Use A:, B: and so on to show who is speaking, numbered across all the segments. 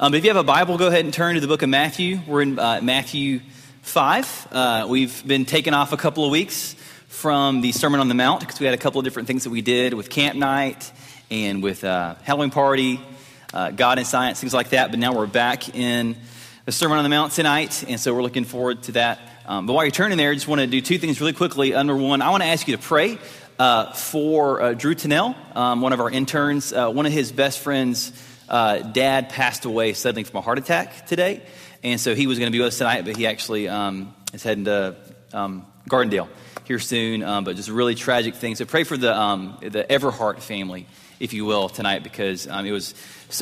A: Um, but if you have a Bible, go ahead and turn to the book of Matthew. We're in uh, Matthew 5. Uh, we've been taken off a couple of weeks from the Sermon on the Mount because we had a couple of different things that we did with camp night and with uh, Halloween party, uh, God and science, things like that. But now we're back in the Sermon on the Mount tonight, and so we're looking forward to that. Um, but while you're turning there, I just want to do two things really quickly. Number one, I want to ask you to pray uh, for uh, Drew Tennell, um, one of our interns. one of his best friends uh, dad passed away suddenly from a heart attack today. And so he was going to be with us tonight, but he actually um, is heading to um, Gardendale here soon. Um, but just a really tragic thing. So pray for the, um, the Everhart family, if you will, tonight, because um, it was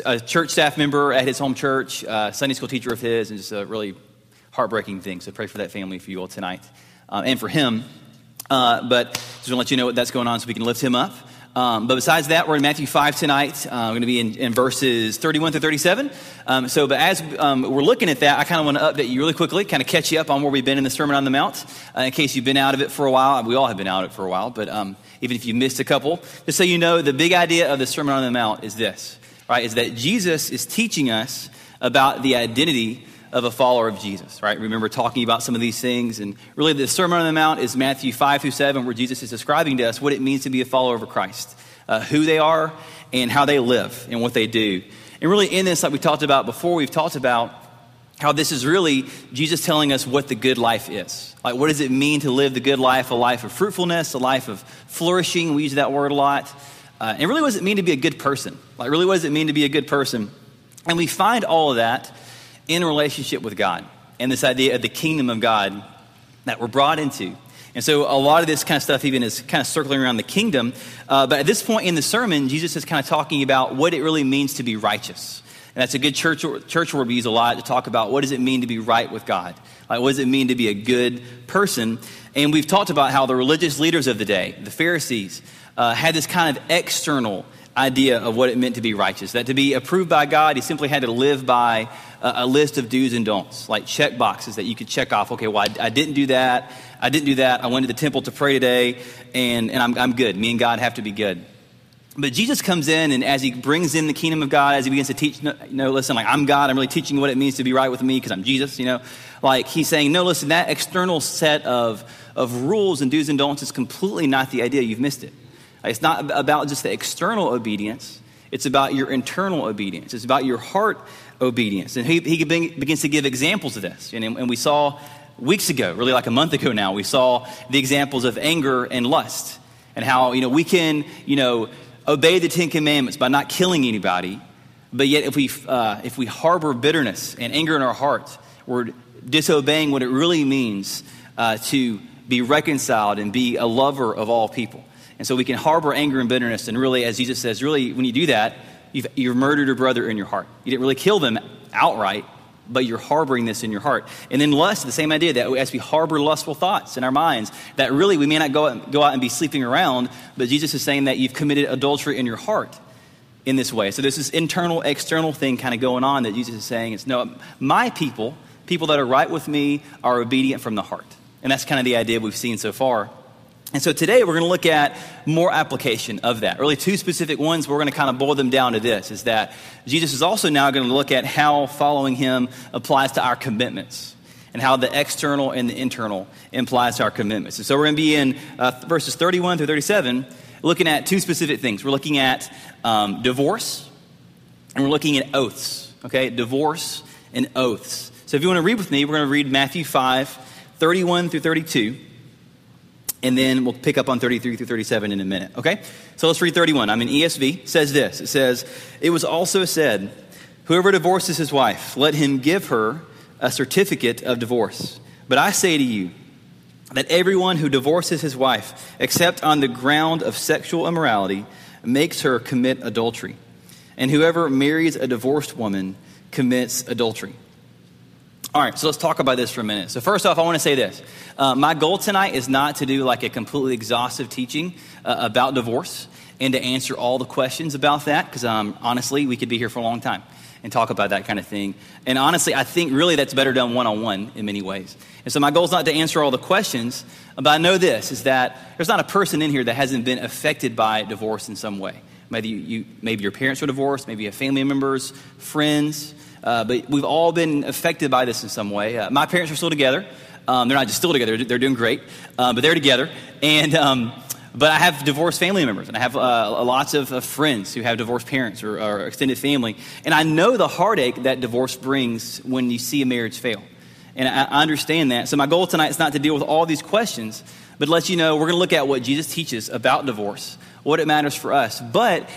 A: a church staff member at his home church, uh, Sunday school teacher of his, and just a really heartbreaking thing. So pray for that family, if you will, tonight. Um, and for him. Uh, but just want to let you know what that's going on so we can lift him up. Um, but besides that, we're in Matthew 5 tonight. Uh, we're going to be in, in, verses 31 through 37. Um, so, but as um, we're looking at that, I kind of want to update you really quickly, kind of catch you up on where we've been in the Sermon on the Mount, uh, in case you've been out of it for a while. We all have been out of it for a while, but um, even if you missed a couple, just so you know, the big idea of the Sermon on the Mount is this, right? Is that Jesus is teaching us about the identity of a follower of Jesus, right? Remember talking about some of these things. And really, the Sermon on the Mount is Matthew 5 through 7, where Jesus is describing to us what it means to be a follower of Christ, uh, who they are, and how they live and what they do. And really, in this, like we talked about before, we've talked about how this is really Jesus telling us what the good life is. Like, what does it mean to live the good life, a life of fruitfulness, a life of flourishing? We use that word a lot. Uh, and really, what does it mean to be a good person? Like, really, what does it mean to be a good person? And we find all of that in relationship with God and this idea of the kingdom of God that we're brought into. And so a lot of this kind of stuff even is kind of circling around the kingdom. Uh, but at this point in the sermon, Jesus is kind of talking about what it really means to be righteous. And that's a good church, church word we use a lot to talk about what does it mean to be right with God? Like, what does it mean to be a good person? And we've talked about how the religious leaders of the day, the Pharisees, uh, had this kind of external idea of what it meant to be righteous. That to be approved by God, he simply had to live by a, a list of do's and don'ts, like check boxes that you could check off. Okay, well, I, I, didn't do that. I didn't do that. I went to the temple to pray today, and, and I'm, I'm good. Me and God have to be good. But Jesus comes in, and as he brings in the kingdom of God, as he begins to teach, you know, listen, like, I'm God, I'm really teaching what it means to be right with me because I'm Jesus, you know. Like, he's saying, no, listen, that external set of, of rules and do's and don'ts is completely not the idea. You've missed it. It's not about just the external obedience, it's about your internal obedience. It's about your heart obedience. And he, he begins to give examples of this. And, and we saw weeks ago, really like a month ago now, we saw the examples of anger and lust and how, you know, we can, you know, obey the Ten Commandments by not killing anybody, but yet if we, uh, if we harbor bitterness and anger in our hearts, we're disobeying what it really means uh, to be reconciled and be a lover of all people. And so we can harbor anger and bitterness. And really, as Jesus says, really, when you do that, you've, you've murdered your brother in your heart. You didn't really kill them outright, but you're harboring this in your heart. And then lust, the same idea that as we harbor lustful thoughts in our minds, that really we may not go out, go out and be sleeping around, but Jesus is saying that you've committed adultery in your heart in this way. So there's this internal, external thing kind of going on that Jesus is saying it's no, my people, people that are right with me, are obedient from the heart. And that's kind of the idea we've seen so far. And so today we're going to look at more application of that. Really, two specific ones. We're going to kind of boil them down to this: is that Jesus is also now going to look at how following Him applies to our commitments, and how the external and the internal implies to our commitments. And so we're going to be in uh, verses 31 through 37, looking at two specific things. We're looking at um, divorce, and we're looking at oaths. Okay, divorce and oaths. So if you want to read with me, we're going to read Matthew 5, 31 through 32 and then we'll pick up on 33 through 37 in a minute, okay? So let's read 31. I'm in ESV. It says this It says, It was also said, Whoever divorces his wife, let him give her a certificate of divorce. But I say to you, that everyone who divorces his wife, except on the ground of sexual immorality, makes her commit adultery. And whoever marries a divorced woman commits adultery. All right, so let's talk about this for a minute. So, first off, I want to say this. Uh, my goal tonight is not to do like a completely exhaustive teaching uh, about divorce and to answer all the questions about that, because um, honestly, we could be here for a long time and talk about that kind of thing. And honestly, I think really that's better done one on one in many ways. And so, my goal is not to answer all the questions, but I know this is that there's not a person in here that hasn't been affected by divorce in some way. Maybe, you, you maybe your parents were divorced, maybe you have family members, friends uh, but we've all been affected by this in some way. Uh, my parents are still together. Um, they're not just still together; they're doing great, uh, but they're together. And um, but I have divorced family members, and I have uh, lots of friends who have divorced parents or, or extended family, and I know the heartache that divorce brings when you see a marriage fail. And I, I understand that. So my goal tonight is not to deal with all these questions, but let you know we're going to look at what Jesus teaches about divorce, what it matters for us. But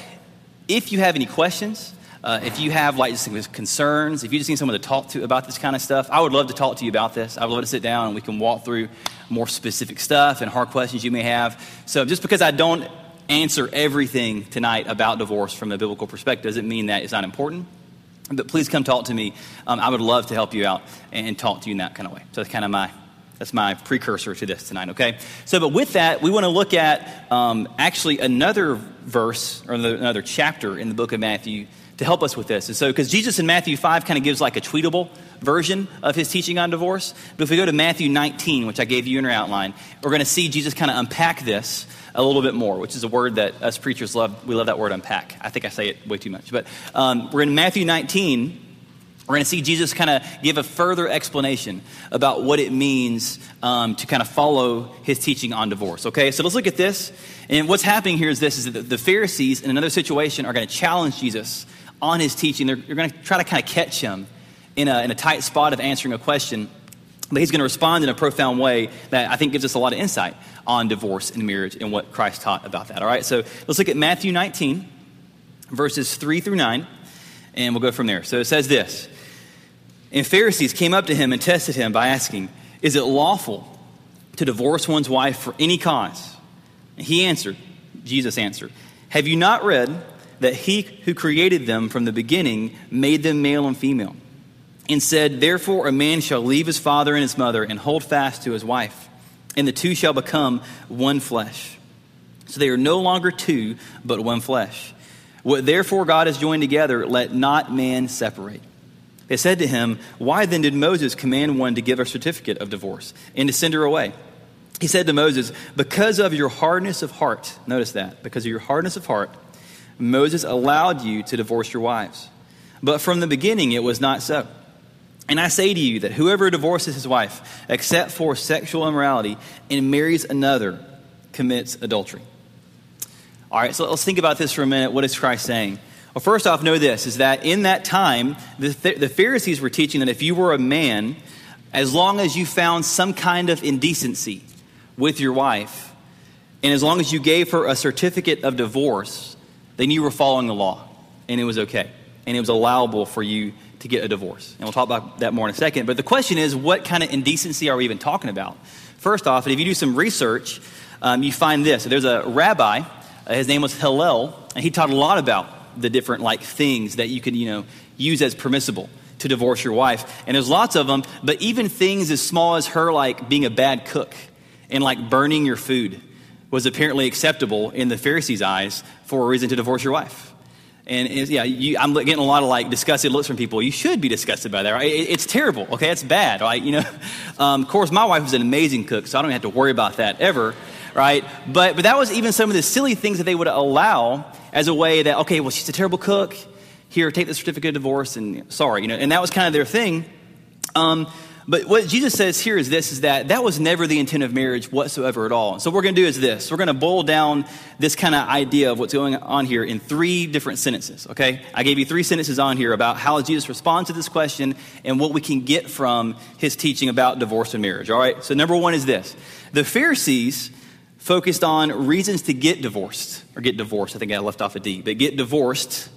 A: if you have any questions, uh, if you have like just concerns, if you just need someone to talk to about this kind of stuff, I would love to talk to you about this. I would love to sit down and we can walk through more specific stuff and hard questions you may have. So just because I don't answer everything tonight about divorce from a biblical perspective doesn't mean that it's not important. But please come talk to me. Um, I would love to help you out and talk to you in that kind of way. So that's kind of my that's my precursor to this tonight, okay? So, but with that, we want to look at um, actually another verse or another chapter in the book of Matthew to help us with this. And so, because Jesus in Matthew 5 kind of gives like a tweetable version of his teaching on divorce. But if we go to Matthew 19, which I gave you in your outline, we're going to see Jesus kind of unpack this a little bit more, which is a word that us preachers love. We love that word unpack. I think I say it way too much. But um, we're in Matthew 19 we're going to see Jesus kind of give a further explanation about what it means um, to kind of follow his teaching on divorce. Okay, so let's look at this. And what's happening here is this: is that the Pharisees in another situation are going to challenge Jesus on his teaching. They're, they're going to try to kind of catch him in a, in a tight spot of answering a question. But he's going to respond in a profound way that I think gives us a lot of insight on divorce and marriage and what Christ taught about that. All right, so let's look at Matthew 19, verses 3 through 9, and we'll go from there. So it says this. And Pharisees came up to him and tested him by asking, Is it lawful to divorce one's wife for any cause? And he answered, Jesus answered, Have you not read that he who created them from the beginning made them male and female? And said, Therefore a man shall leave his father and his mother and hold fast to his wife, and the two shall become one flesh. So they are no longer two, but one flesh. What therefore God has joined together, let not man separate. They said to him, Why then did Moses command one to give a certificate of divorce and to send her away? He said to Moses, Because of your hardness of heart, notice that, because of your hardness of heart, Moses allowed you to divorce your wives. But from the beginning it was not so. And I say to you that whoever divorces his wife, except for sexual immorality, and marries another, commits adultery. All right, so let's think about this for a minute. What is Christ saying? Well, first off, know this is that in that time, the, the Pharisees were teaching that if you were a man, as long as you found some kind of indecency with your wife, and as long as you gave her a certificate of divorce, then you were following the law, and it was okay. And it was allowable for you to get a divorce. And we'll talk about that more in a second. But the question is, what kind of indecency are we even talking about? First off, if you do some research, um, you find this. There's a rabbi, uh, his name was Hillel, and he taught a lot about the different like things that you could, you know, use as permissible to divorce your wife. And there's lots of them, but even things as small as her like being a bad cook and like burning your food was apparently acceptable in the Pharisees' eyes for a reason to divorce your wife. And yeah, you, I'm getting a lot of like disgusted looks from people. You should be disgusted by that, right? It, it's terrible, okay? It's bad, right? You know, um, of course, my wife was an amazing cook, so I don't have to worry about that ever, right? But but that was even some of the silly things that they would allow as a way that, okay, well, she's a terrible cook. Here, take the certificate of divorce, and sorry, you know, and that was kind of their thing. Um, but what Jesus says here is this is that that was never the intent of marriage whatsoever at all. So what we're going to do is this. We're going to boil down this kind of idea of what's going on here in three different sentences, okay? I gave you three sentences on here about how Jesus responds to this question and what we can get from his teaching about divorce and marriage, all right? So number 1 is this. The Pharisees focused on reasons to get divorced, or get divorced. I think I left off a D, but get divorced.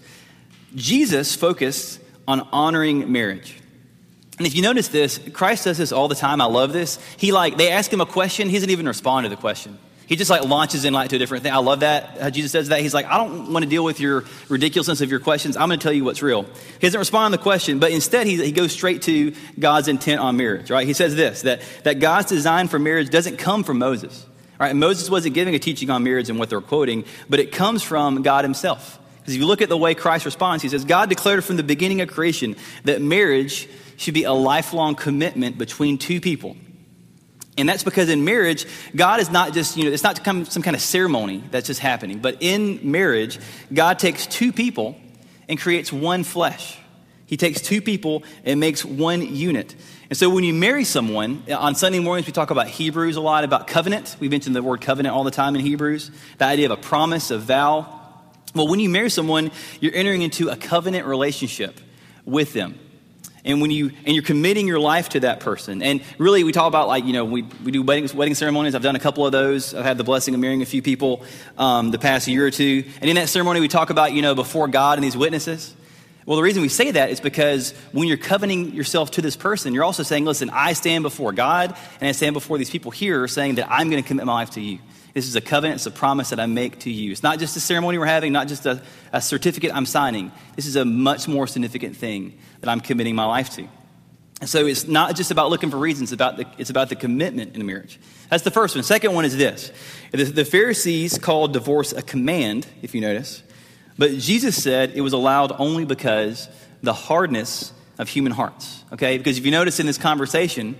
A: Jesus focused on honoring marriage. And if you notice this, Christ does this all the time. I love this. He like they ask him a question, he doesn't even respond to the question. He just like launches in like to a different thing. I love that. How Jesus does that. He's like, I don't want to deal with your ridiculousness of your questions. I'm going to tell you what's real. He doesn't respond to the question, but instead he, he goes straight to God's intent on marriage, right? He says this, that, that God's design for marriage doesn't come from Moses. right? Moses wasn't giving a teaching on marriage and what they're quoting, but it comes from God himself. Because if you look at the way Christ responds, he says, God declared from the beginning of creation that marriage should be a lifelong commitment between two people. And that's because in marriage, God is not just, you know, it's not some kind of ceremony that's just happening. But in marriage, God takes two people and creates one flesh, He takes two people and makes one unit. And so when you marry someone, uh, on Sunday mornings we talk about Hebrews a lot, about covenant. We mention the word covenant all the time in Hebrews, the idea of a promise, a vow. Well, when you marry someone, you're entering into a covenant relationship with them. And when you and you're committing your life to that person. And really we talk about like, you know, we, we do wedding, wedding ceremonies. I've done a couple of those. I've had the blessing of marrying a few people um, the past year or two. And in that ceremony we talk about, you know, before God and these witnesses. Well, the reason we say that is because when you're covenanting yourself to this person, you're also saying, listen, I stand before God and I stand before these people here saying that I'm going to commit my life to you. This is a covenant, it's a promise that I make to you. It's not just a ceremony we're having, not just a, a certificate I'm signing. This is a much more significant thing that I'm committing my life to. And so it's not just about looking for reasons, it's about the, it's about the commitment in a marriage. That's the first one. Second one is this the, the Pharisees called divorce a command, if you notice. But Jesus said it was allowed only because the hardness of human hearts. Okay? Because if you notice in this conversation,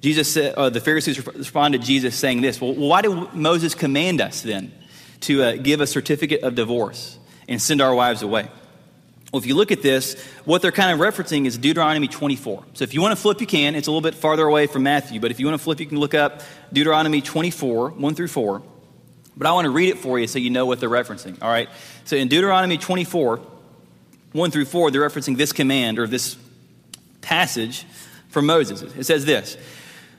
A: Jesus uh, the Pharisees responded to Jesus saying this Well, why did Moses command us then to uh, give a certificate of divorce and send our wives away? Well, if you look at this, what they're kind of referencing is Deuteronomy 24. So if you want to flip, you can. It's a little bit farther away from Matthew, but if you want to flip, you can look up Deuteronomy 24, 1 through 4. But I want to read it for you so you know what they're referencing. All right? So in Deuteronomy 24, 1 through 4, they're referencing this command or this passage from Moses. It says this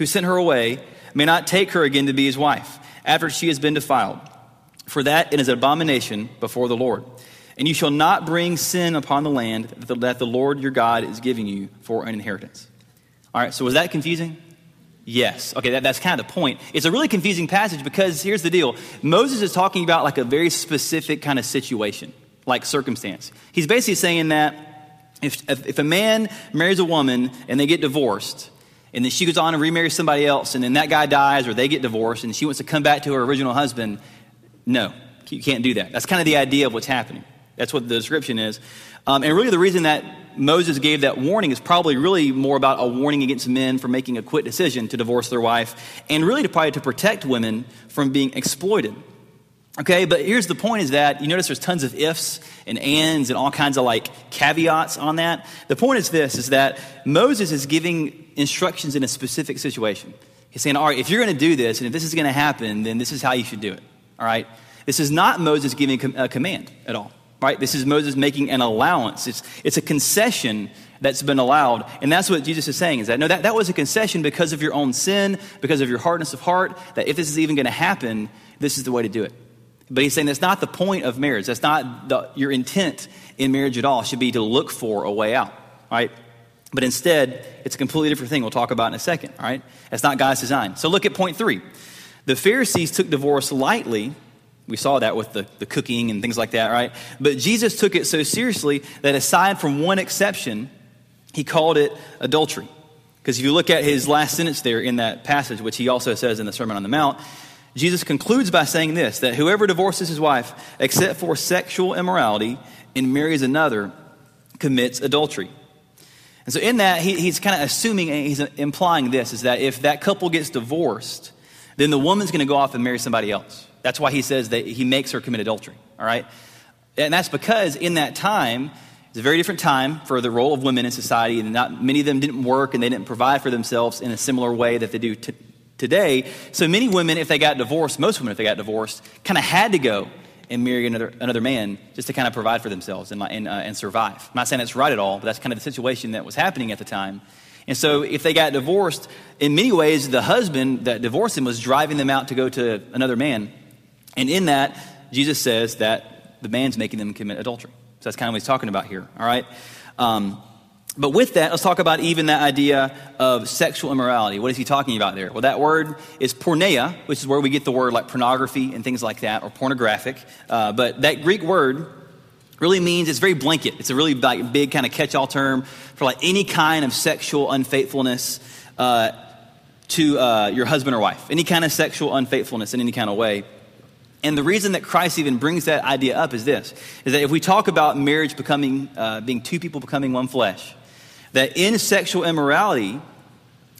A: who sent her away, may not take her again to be his wife after she has been defiled. For that it is an abomination before the Lord. And you shall not bring sin upon the land that the Lord your God is giving you for an inheritance. All right, so was that confusing? Yes. Okay, that, that's kind of the point. It's a really confusing passage because here's the deal Moses is talking about like a very specific kind of situation, like circumstance. He's basically saying that if, if, if a man marries a woman and they get divorced, and then she goes on and remarries somebody else, and then that guy dies or they get divorced, and she wants to come back to her original husband, no, you can't do that. That's kind of the idea of what's happening. That's what the description is. Um, and really, the reason that Moses gave that warning is probably really more about a warning against men for making a quick decision to divorce their wife, and really to probably to protect women from being exploited. Okay, but here's the point is that you notice there's tons of ifs and ands and all kinds of like caveats on that. The point is this is that Moses is giving instructions in a specific situation. He's saying, all right, if you're going to do this and if this is going to happen, then this is how you should do it. All right? This is not Moses giving a command at all right? This is Moses making an allowance. It's, it's a concession that's been allowed. And that's what Jesus is saying is that no, that, that was a concession because of your own sin, because of your hardness of heart, that if this is even going to happen, this is the way to do it. But he's saying that's not the point of marriage. That's not the, your intent in marriage at all. It should be to look for a way out, right? But instead, it's a completely different thing we'll talk about in a second, all right? That's not God's design. So look at point three. The Pharisees took divorce lightly we saw that with the, the cooking and things like that, right? But Jesus took it so seriously that aside from one exception, he called it adultery. Because if you look at his last sentence there in that passage, which he also says in the Sermon on the Mount, Jesus concludes by saying this that whoever divorces his wife except for sexual immorality and marries another commits adultery. And so, in that, he, he's kind of assuming, he's implying this is that if that couple gets divorced, then the woman's going to go off and marry somebody else. That's why he says that he makes her commit adultery, all right? And that's because in that time, it's a very different time for the role of women in society, and not many of them didn't work and they didn't provide for themselves in a similar way that they do t- today. So many women, if they got divorced, most women, if they got divorced, kind of had to go and marry another, another man just to kind of provide for themselves and, and, uh, and survive. I'm not saying that's right at all, but that's kind of the situation that was happening at the time. And so if they got divorced, in many ways, the husband that divorced them was driving them out to go to another man and in that, Jesus says that the man's making them commit adultery. So that's kind of what he's talking about here, all right? Um, but with that, let's talk about even that idea of sexual immorality. What is he talking about there? Well, that word is porneia, which is where we get the word like pornography and things like that, or pornographic. Uh, but that Greek word really means it's very blanket. It's a really like, big kind of catch-all term for like any kind of sexual unfaithfulness uh, to uh, your husband or wife, any kind of sexual unfaithfulness in any kind of way. And the reason that Christ even brings that idea up is this: is that if we talk about marriage becoming, uh, being two people becoming one flesh, that in sexual immorality,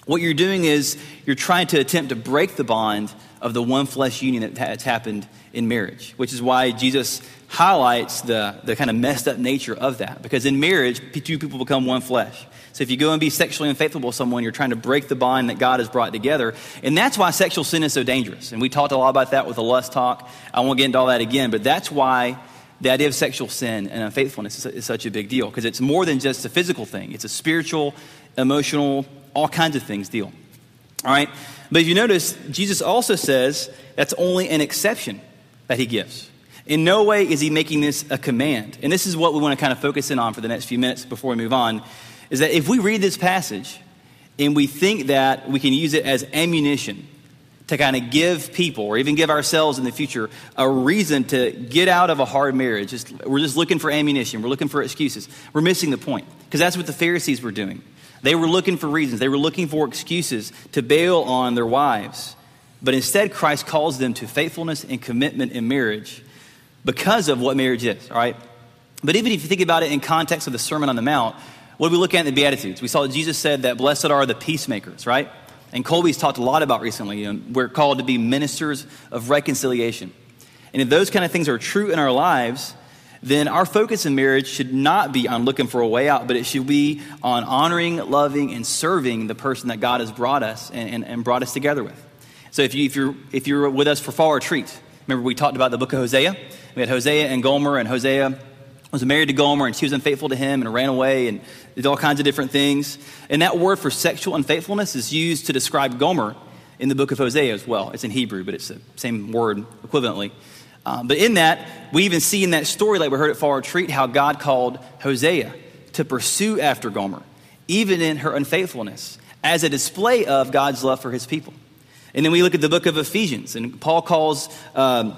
A: what you're doing is you're trying to attempt to break the bond of the one flesh union that's happened in marriage, which is why Jesus highlights the, the kind of messed up nature of that. Because in marriage, two people become one flesh. So if you go and be sexually unfaithful with someone, you're trying to break the bond that God has brought together. And that's why sexual sin is so dangerous. And we talked a lot about that with the lust talk. I won't get into all that again, but that's why the idea of sexual sin and unfaithfulness is, is such a big deal. Because it's more than just a physical thing, it's a spiritual, emotional, all kinds of things deal. All right? But if you notice, Jesus also says that's only an exception that he gives. In no way is he making this a command. And this is what we want to kind of focus in on for the next few minutes before we move on is that if we read this passage and we think that we can use it as ammunition to kind of give people or even give ourselves in the future a reason to get out of a hard marriage, just, we're just looking for ammunition, we're looking for excuses. We're missing the point because that's what the Pharisees were doing. They were looking for reasons, they were looking for excuses to bail on their wives. But instead, Christ calls them to faithfulness and commitment in marriage because of what marriage is, all right? But even if you think about it in context of the Sermon on the Mount, what do we look at in the Beatitudes? We saw Jesus said that blessed are the peacemakers, right? And Colby's talked a lot about recently. You know, we're called to be ministers of reconciliation. And if those kind of things are true in our lives, then our focus in marriage should not be on looking for a way out, but it should be on honoring, loving, and serving the person that God has brought us and, and, and brought us together with. So if, you, if, you're, if you're with us for fall retreat, remember we talked about the book of Hosea? We had Hosea and Gomer, and Hosea was married to Gomer, and she was unfaithful to him and ran away and did all kinds of different things. And that word for sexual unfaithfulness is used to describe Gomer in the book of Hosea as well. It's in Hebrew, but it's the same word equivalently. Um, but in that, we even see in that story, like we heard at Fall Retreat, how God called Hosea to pursue after Gomer, even in her unfaithfulness, as a display of God's love for his people. And then we look at the book of Ephesians, and Paul calls um,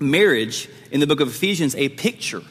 A: marriage in the book of Ephesians a picture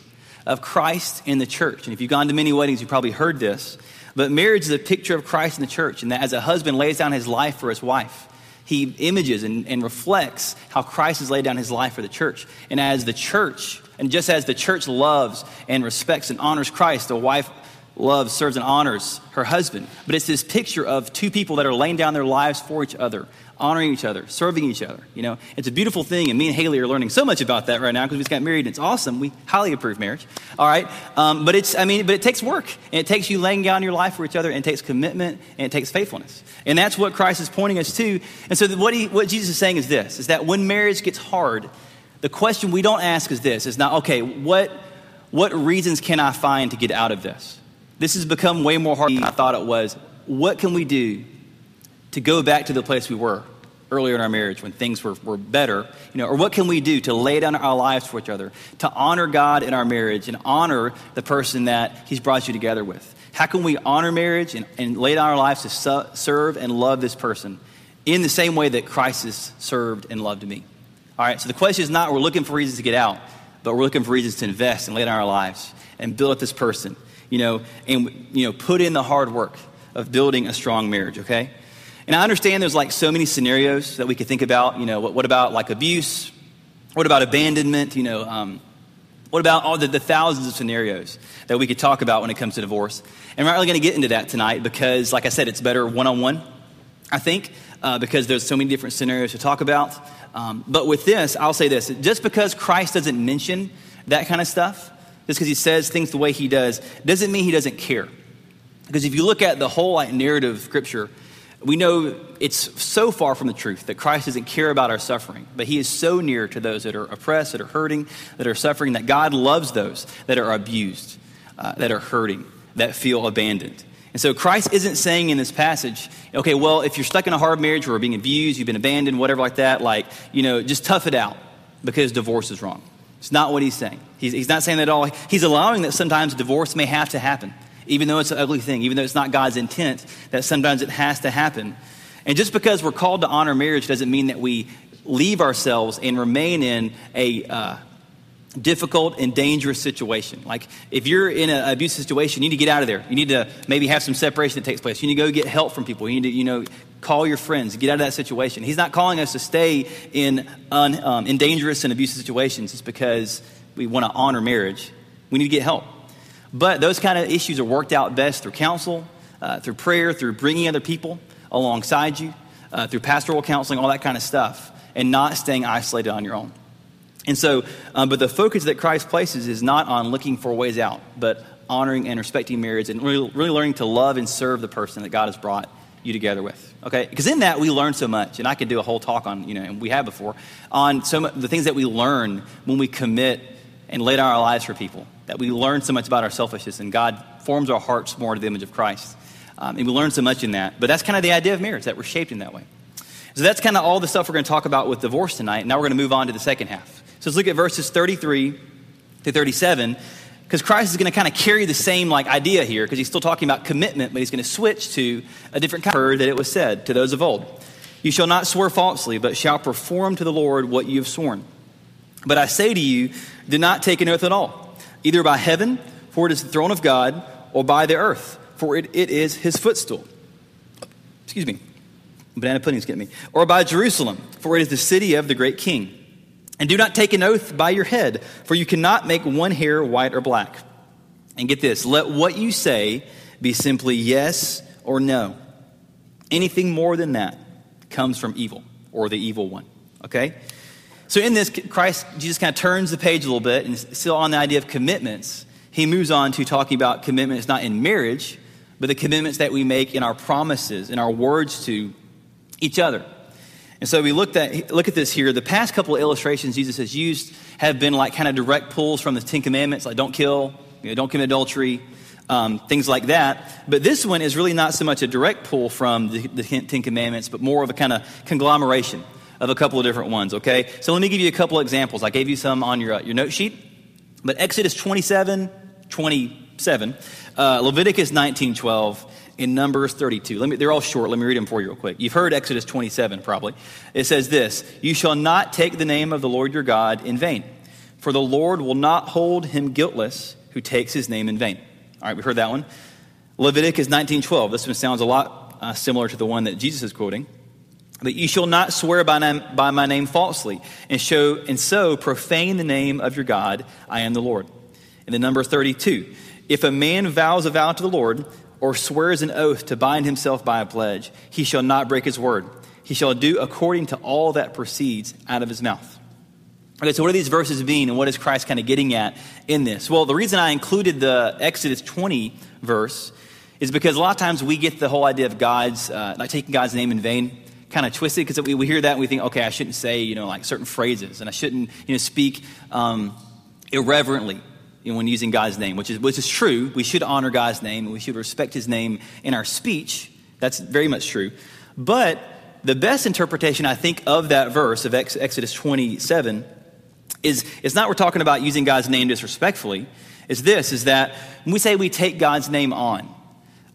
A: of Christ in the church. And if you've gone to many weddings, you've probably heard this. But marriage is a picture of Christ in the church, and that as a husband lays down his life for his wife, he images and, and reflects how Christ has laid down his life for the church. And as the church, and just as the church loves and respects and honors Christ, the wife loves, serves, and honors her husband. But it's this picture of two people that are laying down their lives for each other, honoring each other, serving each other. You know, it's a beautiful thing, and me and Haley are learning so much about that right now because we just got married, and it's awesome. We highly approve marriage. All right, um, but it's I mean, but it takes work, and it takes you laying down your life for each other, and it takes commitment, and it takes faithfulness, and that's what Christ is pointing us to. And so, what he, what Jesus is saying is this: is that when marriage gets hard, the question we don't ask is this: is not okay, what what reasons can I find to get out of this? This has become way more hard than I thought it was. What can we do to go back to the place we were earlier in our marriage when things were, were better? You know, or what can we do to lay down our lives for each other, to honor God in our marriage and honor the person that He's brought you together with? How can we honor marriage and, and lay down our lives to su- serve and love this person in the same way that Christ has served and loved me? All right, so the question is not we're looking for reasons to get out, but we're looking for reasons to invest and lay down our lives and build up this person you know, and, you know, put in the hard work of building a strong marriage, okay? And I understand there's like so many scenarios that we could think about. You know, what, what about like abuse? What about abandonment? You know, um, what about all the, the, thousands of scenarios that we could talk about when it comes to divorce? And we're not really going to get into that tonight because, like I said, it's better one on one, I think, uh, because there's so many different scenarios to talk about. Um, but with this, I'll say this just because Christ doesn't mention that kind of stuff just because he says things the way he does, doesn't mean he doesn't care. Because if you look at the whole like, narrative of Scripture, we know it's so far from the truth that Christ doesn't care about our suffering, but He is so near to those that are oppressed, that are hurting, that are suffering, that God loves those that are abused, uh, that are hurting, that feel abandoned. And so Christ isn't saying in this passage, okay, well, if you're stuck in a hard marriage or being abused, you've been abandoned, whatever like that, like, you know, just tough it out because divorce is wrong. It's not what he's saying. He's, he's not saying that at all. He's allowing that sometimes divorce may have to happen, even though it's an ugly thing, even though it's not God's intent, that sometimes it has to happen. And just because we're called to honor marriage doesn't mean that we leave ourselves and remain in a, uh, difficult and dangerous situation. Like if you're in an abusive situation, you need to get out of there. You need to maybe have some separation that takes place. You need to go get help from people. You need to, you know, call your friends, get out of that situation. He's not calling us to stay in, un, um, in dangerous and abusive situations just because we want to honor marriage. We need to get help. But those kind of issues are worked out best through counsel, uh, through prayer, through bringing other people alongside you, uh, through pastoral counseling, all that kind of stuff, and not staying isolated on your own. And so, um, but the focus that Christ places is not on looking for ways out, but honoring and respecting marriage and really, really learning to love and serve the person that God has brought you together with. Okay? Because in that we learn so much, and I could do a whole talk on, you know, and we have before, on so much, the things that we learn when we commit and lay down our lives for people. That we learn so much about our selfishness, and God forms our hearts more to the image of Christ. Um, and we learn so much in that. But that's kind of the idea of marriage, that we're shaped in that way. So that's kind of all the stuff we're going to talk about with divorce tonight. Now we're going to move on to the second half. So let's look at verses 33 to 37 because Christ is going to kind of carry the same like idea here because he's still talking about commitment, but he's going to switch to a different kind of word that it was said to those of old. You shall not swear falsely, but shall perform to the Lord what you have sworn. But I say to you, do not take an oath at all, either by heaven, for it is the throne of God, or by the earth, for it, it is his footstool. Excuse me. Banana pudding's getting me. Or by Jerusalem, for it is the city of the great king. And do not take an oath by your head, for you cannot make one hair white or black. And get this let what you say be simply yes or no. Anything more than that comes from evil or the evil one. Okay? So, in this, Christ, Jesus kind of turns the page a little bit and still on the idea of commitments. He moves on to talking about commitments not in marriage, but the commitments that we make in our promises, in our words to each other. And so we looked at, look at this here. The past couple of illustrations Jesus has used have been like kind of direct pulls from the Ten Commandments, like don't kill, you know, don't commit adultery, um, things like that. But this one is really not so much a direct pull from the, the Ten Commandments, but more of a kind of conglomeration of a couple of different ones, okay? So let me give you a couple examples. I gave you some on your, uh, your note sheet. But Exodus 27, 27, uh, Leviticus 19, 12, in Numbers 32. Let me, they're all short. Let me read them for you real quick. You've heard Exodus 27 probably. It says this You shall not take the name of the Lord your God in vain, for the Lord will not hold him guiltless who takes his name in vain. All right, we heard that one. Leviticus 19:12. This one sounds a lot uh, similar to the one that Jesus is quoting. But you shall not swear by, name, by my name falsely, and show and so profane the name of your God. I am the Lord. And then number 32. If a man vows a vow to the Lord, or swears an oath to bind himself by a pledge, he shall not break his word. He shall do according to all that proceeds out of his mouth. Okay, so what do these verses mean, and what is Christ kind of getting at in this? Well, the reason I included the Exodus 20 verse is because a lot of times we get the whole idea of God's, uh, like taking God's name in vain, kind of twisted, because we, we hear that and we think, okay, I shouldn't say, you know, like certain phrases, and I shouldn't, you know, speak um, irreverently you know, when using God's name, which is, which is true. We should honor God's name and we should respect his name in our speech. That's very much true. But the best interpretation, I think, of that verse of Exodus 27 is, it's not we're talking about using God's name disrespectfully. Is this, is that when we say we take God's name on,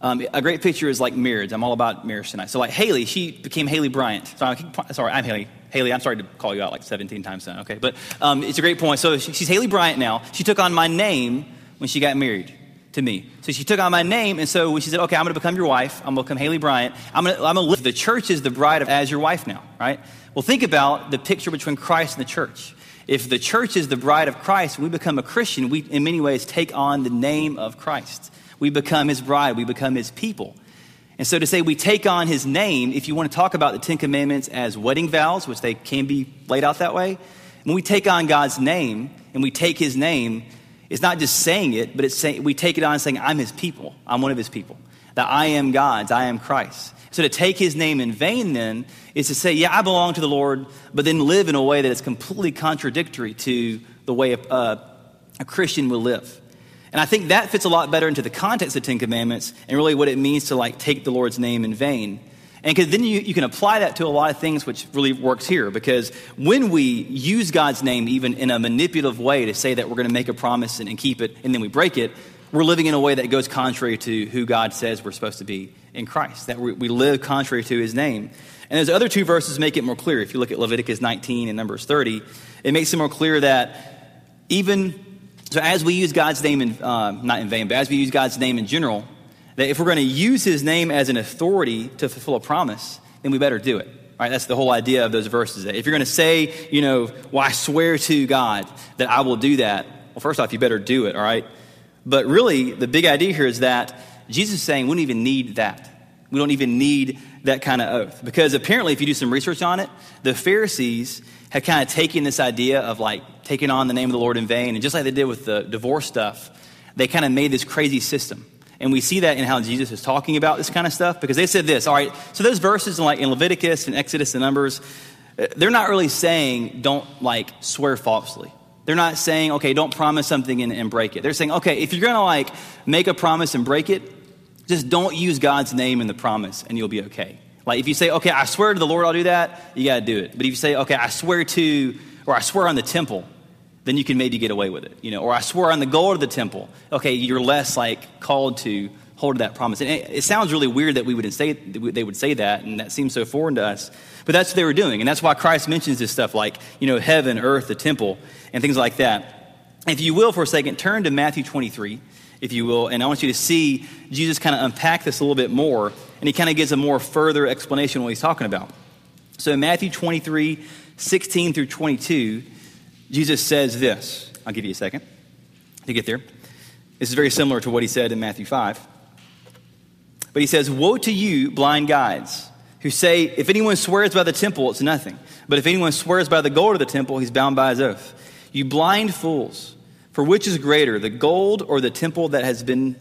A: um, a great picture is like marriage. I'm all about marriage tonight. So, like Haley, she became Haley Bryant. Sorry, sorry I'm Haley. Haley, I'm sorry to call you out like 17 times now, okay? But um, it's a great point. So, she's Haley Bryant now. She took on my name when she got married to me. So, she took on my name, and so she said, okay, I'm going to become your wife. I'm going to become Haley Bryant. I'm going to, I'm to live. The church is the bride of, as your wife now, right? Well, think about the picture between Christ and the church. If the church is the bride of Christ, when we become a Christian, we, in many ways, take on the name of Christ. We become his bride, we become his people. And so to say we take on his name, if you want to talk about the Ten Commandments as wedding vows, which they can be laid out that way, when we take on God's name and we take his name, it's not just saying it, but it's saying, we take it on saying, I'm his people. I'm one of his people. That I am God's, I am Christ. So to take his name in vain then is to say, yeah, I belong to the Lord, but then live in a way that is completely contradictory to the way a, uh, a Christian will live. And I think that fits a lot better into the context of the Ten Commandments and really what it means to like take the Lord's name in vain. And because then you, you can apply that to a lot of things, which really works here. Because when we use God's name, even in a manipulative way, to say that we're going to make a promise and, and keep it, and then we break it, we're living in a way that goes contrary to who God says we're supposed to be in Christ. That we, we live contrary to his name. And those other two verses make it more clear. If you look at Leviticus 19 and Numbers 30, it makes it more clear that even so, as we use God's name in, uh, not in vain, but as we use God's name in general, that if we're going to use his name as an authority to fulfill a promise, then we better do it. Right? That's the whole idea of those verses. If you're going to say, you know, well, I swear to God that I will do that, well, first off, you better do it, all right? But really, the big idea here is that Jesus is saying we don't even need that. We don't even need that kind of oath. Because apparently, if you do some research on it, the Pharisees had kind of taken this idea of like taking on the name of the Lord in vain, and just like they did with the divorce stuff, they kind of made this crazy system. And we see that in how Jesus is talking about this kind of stuff because they said this. All right, so those verses in like in Leviticus and Exodus and Numbers, uh, they're not really saying don't like swear falsely. They're not saying, okay, don't promise something and, and break it. They're saying, okay, if you're gonna like make a promise and break it, just don't use God's name in the promise and you'll be okay. Like if you say, okay, I swear to the Lord I'll do that, you gotta do it. But if you say, okay, I swear to, or I swear on the temple, then you can maybe get away with it, you know. Or I swear on the gold of the temple. Okay, you're less like called to hold to that promise. And it, it sounds really weird that we would say they would say that, and that seems so foreign to us. But that's what they were doing, and that's why Christ mentions this stuff like you know heaven, earth, the temple, and things like that. If you will, for a second, turn to Matthew 23, if you will, and I want you to see Jesus kind of unpack this a little bit more, and he kind of gives a more further explanation of what he's talking about. So in Matthew 23, 16 through 22, Jesus says this. I'll give you a second to get there. This is very similar to what he said in Matthew 5. But he says, Woe to you, blind guides, who say, If anyone swears by the temple, it's nothing. But if anyone swears by the gold of the temple, he's bound by his oath. You blind fools, for which is greater, the gold or the temple that has been,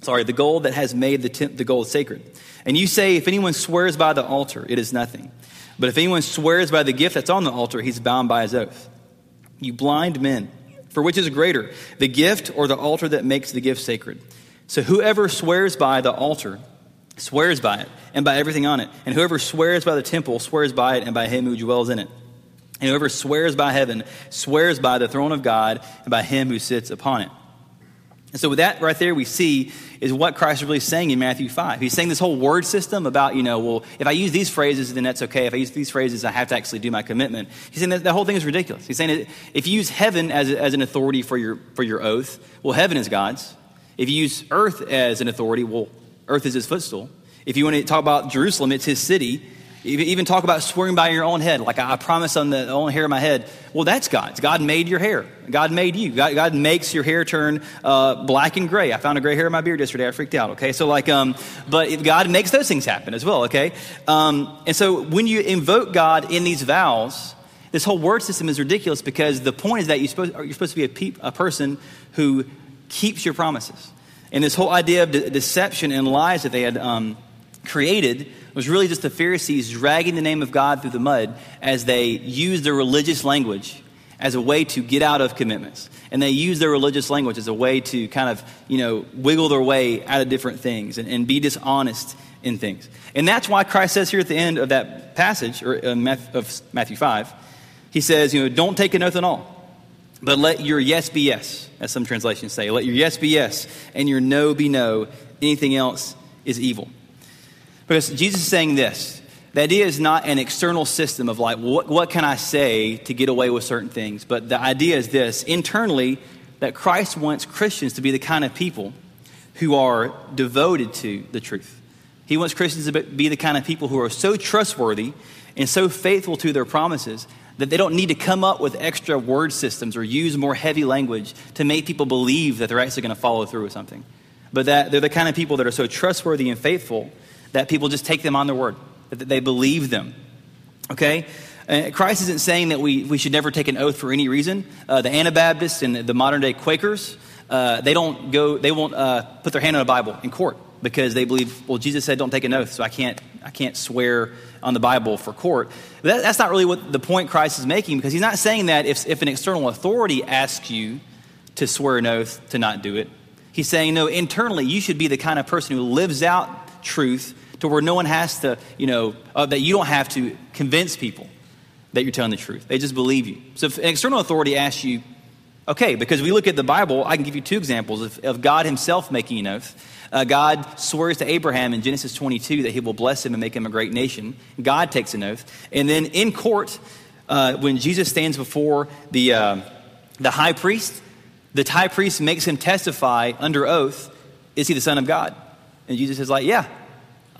A: sorry, the gold that has made the, temp, the gold sacred? And you say, If anyone swears by the altar, it is nothing. But if anyone swears by the gift that's on the altar, he's bound by his oath. You blind men, for which is greater, the gift or the altar that makes the gift sacred? So whoever swears by the altar swears by it and by everything on it. And whoever swears by the temple swears by it and by him who dwells in it. And whoever swears by heaven swears by the throne of God and by him who sits upon it. And so, with that right there, we see is what Christ is really saying in Matthew 5. He's saying this whole word system about, you know, well, if I use these phrases, then that's okay. If I use these phrases, I have to actually do my commitment. He's saying that the whole thing is ridiculous. He's saying if you use heaven as, as an authority for your, for your oath, well, heaven is God's. If you use earth as an authority, well, earth is his footstool. If you want to talk about Jerusalem, it's his city. Even talk about swearing by your own head, like I promise on the own hair of my head. Well, that's God's. God made your hair. God made you. God, God makes your hair turn uh, black and gray. I found a gray hair in my beard yesterday. I freaked out. Okay, so like, um, but God makes those things happen as well. Okay, um, and so when you invoke God in these vows, this whole word system is ridiculous because the point is that you're supposed, you're supposed to be a, pe- a person who keeps your promises. And this whole idea of de- deception and lies that they had um, created was really just the Pharisees dragging the name of God through the mud as they used their religious language as a way to get out of commitments. And they used their religious language as a way to kind of, you know, wiggle their way out of different things and, and be dishonest in things. And that's why Christ says here at the end of that passage, or uh, of Matthew 5, he says, you know, don't take an oath at all, but let your yes be yes, as some translations say. Let your yes be yes, and your no be no. Anything else is evil. Because Jesus is saying this the idea is not an external system of like, what, what can I say to get away with certain things? But the idea is this internally, that Christ wants Christians to be the kind of people who are devoted to the truth. He wants Christians to be the kind of people who are so trustworthy and so faithful to their promises that they don't need to come up with extra word systems or use more heavy language to make people believe that they're actually going to follow through with something. But that they're the kind of people that are so trustworthy and faithful that people just take them on their word, that they believe them. Okay? Uh, Christ isn't saying that we, we should never take an oath for any reason. Uh, the Anabaptists and the modern day Quakers, uh, they don't go, they won't uh, put their hand on a Bible in court because they believe, well, Jesus said don't take an oath, so I can't, I can't swear on the Bible for court. That, that's not really what the point Christ is making because he's not saying that if, if an external authority asks you to swear an oath to not do it. He's saying, no, internally, you should be the kind of person who lives out truth to where no one has to, you know, uh, that you don't have to convince people that you're telling the truth. They just believe you. So if an external authority asks you, okay, because we look at the Bible, I can give you two examples of, of God himself making an oath. Uh, God swears to Abraham in Genesis 22 that he will bless him and make him a great nation. God takes an oath. And then in court, uh, when Jesus stands before the, uh, The high priest, the high priest makes him testify under oath, is he the Son of God? And Jesus is like, yeah,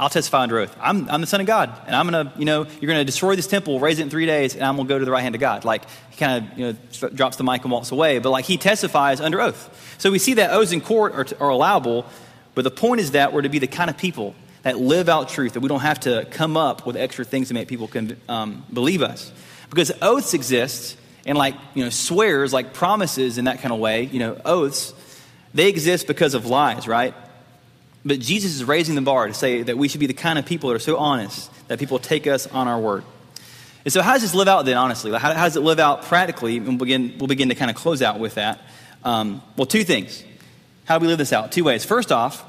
A: I'll testify under oath. I'm, I'm the Son of God, and I'm going to, you know, you're going to destroy this temple, raise it in three days, and I'm going to go to the right hand of God. Like, he kind of, you know, drops the mic and walks away, but like he testifies under oath. So we see that oaths in court are, are allowable, but the point is that we're to be the kind of people that live out truth, that we don't have to come up with extra things to make people um, believe us. Because oaths exist, and like, you know, swears, like promises in that kind of way, you know, oaths, they exist because of lies, right? But Jesus is raising the bar to say that we should be the kind of people that are so honest that people take us on our word. And so, how does this live out then, honestly? How, how does it live out practically? And we'll begin, we'll begin to kind of close out with that. Um, well, two things. How do we live this out? Two ways. First off,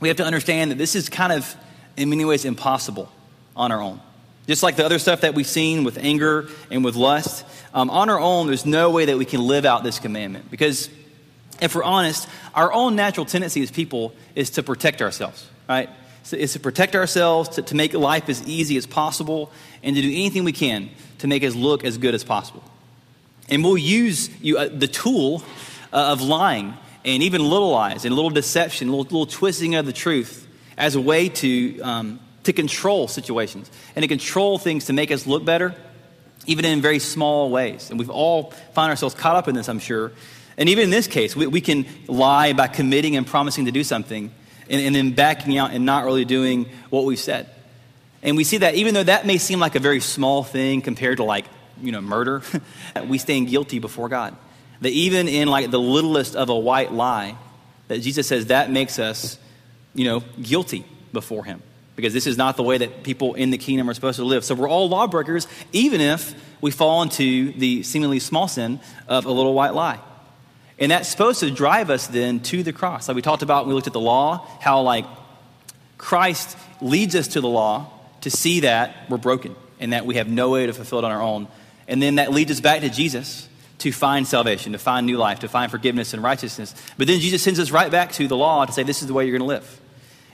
A: we have to understand that this is kind of, in many ways, impossible on our own. Just like the other stuff that we've seen with anger and with lust, um, on our own, there's no way that we can live out this commandment because if we're honest, our own natural tendency as people is to protect ourselves, right? So it's to protect ourselves, to, to make life as easy as possible, and to do anything we can to make us look as good as possible. And we'll use you, uh, the tool uh, of lying and even little lies and a little deception, little, little twisting of the truth as a way to, um, to control situations and to control things to make us look better, even in very small ways. And we've all found ourselves caught up in this, I'm sure. And even in this case, we, we can lie by committing and promising to do something and, and then backing out and not really doing what we've said. And we see that even though that may seem like a very small thing compared to like, you know, murder, we stand guilty before God. That even in like the littlest of a white lie, that Jesus says that makes us, you know, guilty before him. Because this is not the way that people in the kingdom are supposed to live. So we're all lawbreakers, even if we fall into the seemingly small sin of a little white lie. And that's supposed to drive us then to the cross. Like we talked about when we looked at the law, how like Christ leads us to the law to see that we're broken and that we have no way to fulfill it on our own. And then that leads us back to Jesus to find salvation, to find new life, to find forgiveness and righteousness. But then Jesus sends us right back to the law to say, this is the way you're going to live.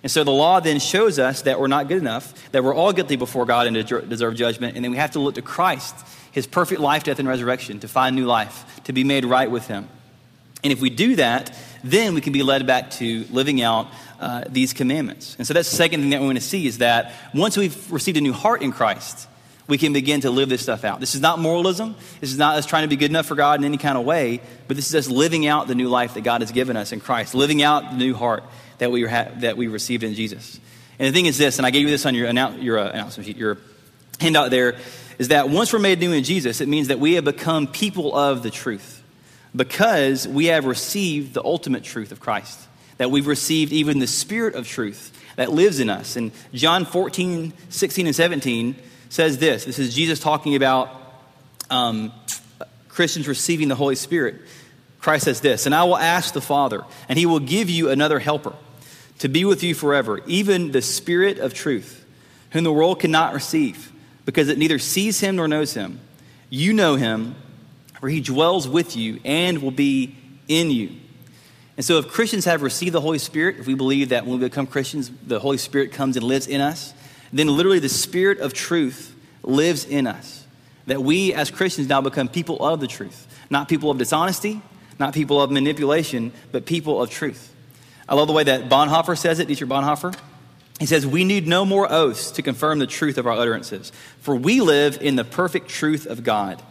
A: And so the law then shows us that we're not good enough, that we're all guilty before God and deserve judgment. And then we have to look to Christ, his perfect life, death, and resurrection, to find new life, to be made right with him. And if we do that, then we can be led back to living out uh, these commandments. And so that's the second thing that we want to see is that once we've received a new heart in Christ, we can begin to live this stuff out. This is not moralism. This is not us trying to be good enough for God in any kind of way, but this is us living out the new life that God has given us in Christ, living out the new heart that we, ha- that we received in Jesus. And the thing is this, and I gave you this on your, annou- your uh, announcement sheet, your handout there, is that once we're made new in Jesus, it means that we have become people of the truth because we have received the ultimate truth of Christ, that we've received even the spirit of truth that lives in us. And John 14, 16, and 17 says this this is Jesus talking about um, Christians receiving the Holy Spirit. Christ says this, and I will ask the Father, and he will give you another helper to be with you forever, even the Spirit of truth, whom the world cannot receive, because it neither sees him nor knows him. You know him for he dwells with you and will be in you. And so, if Christians have received the Holy Spirit, if we believe that when we become Christians, the Holy Spirit comes and lives in us, then literally the Spirit of truth lives in us. That we as Christians now become people of the truth, not people of dishonesty, not people of manipulation, but people of truth. I love the way that Bonhoeffer says it, Dietrich Bonhoeffer. He says, We need no more oaths to confirm the truth of our utterances, for we live in the perfect truth of God.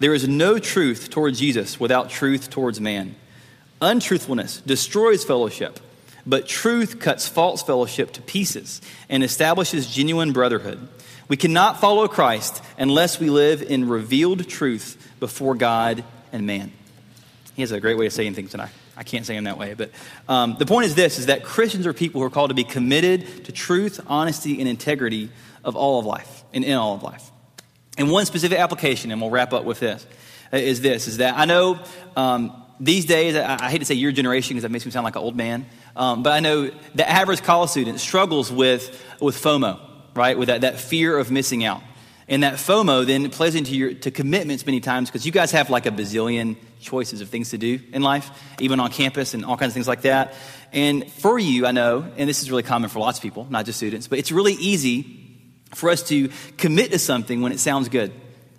A: There is no truth towards Jesus without truth towards man. Untruthfulness destroys fellowship, but truth cuts false fellowship to pieces and establishes genuine brotherhood. We cannot follow Christ unless we live in revealed truth before God and man. He has a great way of saying things, and I, I can't say him that way. But um, the point is this, is that Christians are people who are called to be committed to truth, honesty, and integrity of all of life, and in all of life. And one specific application, and we'll wrap up with this, is this, is that I know um, these days, I, I, hate to say your generation because that makes me sound like an old man, um, but I know the average college student struggles with, with FOMO, right? With that, that fear of missing out. And that FOMO then plays into your to commitments many times because you guys have like a bazillion choices of things to do in life, even on campus and all kinds of things like that. And for you, I know, and this is really common for lots of people, not just students, but it's really easy for us to commit to something when it sounds good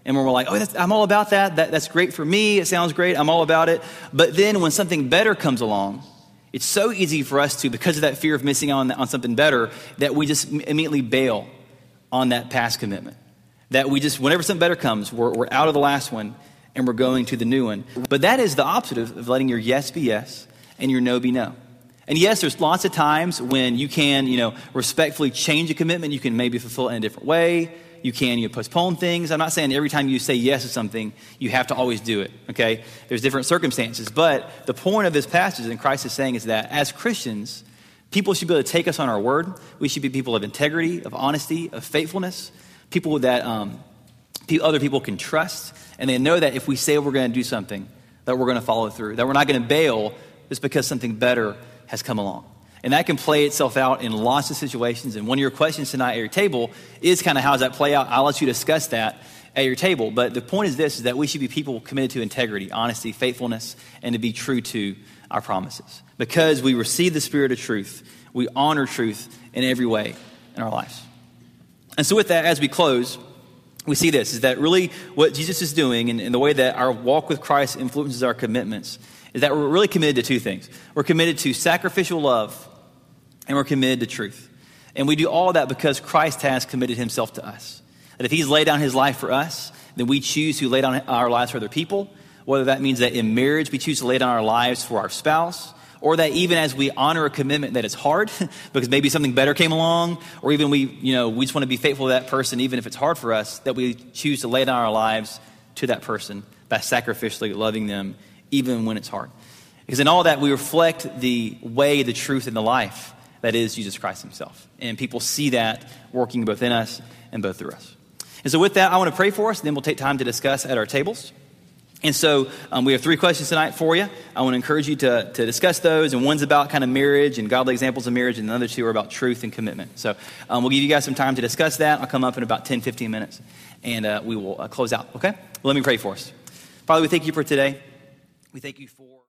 A: And when we're like, oh, I'm all about that. that, that's great for me, it sounds great, I'm all about it. But then when something better comes along, it's so easy for us to, because of that fear of missing on, on something better, that we just immediately bail on that past commitment. That we just, whenever something better comes, we're, we're out of the last one and we're going to the new one. But that is the opposite of, of letting your yes be yes and your no be no. And yes, there's lots of times when you can, you know, respectfully change a commitment. You can maybe fulfill it in a different way. You can you know, postpone things. I'm not saying every time you say yes to something, you have to always do it, okay? There's different circumstances. But the point of this passage, and Christ is saying, is that as Christians, people should be able to take us on our word. We should be people of integrity, of honesty, of faithfulness, people that um, other people can trust. And they know that if we say we're going to do something, that we're going to follow through, that we're not going to bail just because something better has come along. And that can play itself out in lots of situations. And one of your questions tonight at your table is kind of how does that play out? I'll let you discuss that at your table. But the point is this is that we should be people committed to integrity, honesty, faithfulness, and to be true to our promises. Because we receive the spirit of truth, we honor truth in every way in our lives. And so with that, as we close, we see this is that really what Jesus is doing and, and the way that our walk with Christ influences our commitments is that we're really committed to two things. We're committed to sacrificial love and we're committed to truth. And we do all that because Christ has committed himself to us. That if he's laid down his life for us, then we choose to lay down our lives for other people, whether that means that in marriage we choose to lay down our lives for our spouse, or that even as we honor a commitment that it's hard because maybe something better came along, or even we, you know, we just want to be faithful to that person even if it's hard for us, that we choose to lay down our lives to that person by sacrificially loving them even when it's hard. Because in all that, we reflect the way, the truth, and the life that is Jesus Christ himself. And people see that working both in us and both through us. And so, with that, I want to pray for us, and then we'll take time to discuss at our tables. And so, um, we have three questions tonight for you. I want to encourage you to, to discuss those. And one's about kind of marriage and godly examples of marriage, and the other two are about truth and commitment. So, um, we'll give you guys some time to discuss that. I'll come up in about 10, 15 minutes, and uh, we will uh, close out, okay? Let me pray for us. Father, we thank you for today. We thank you for.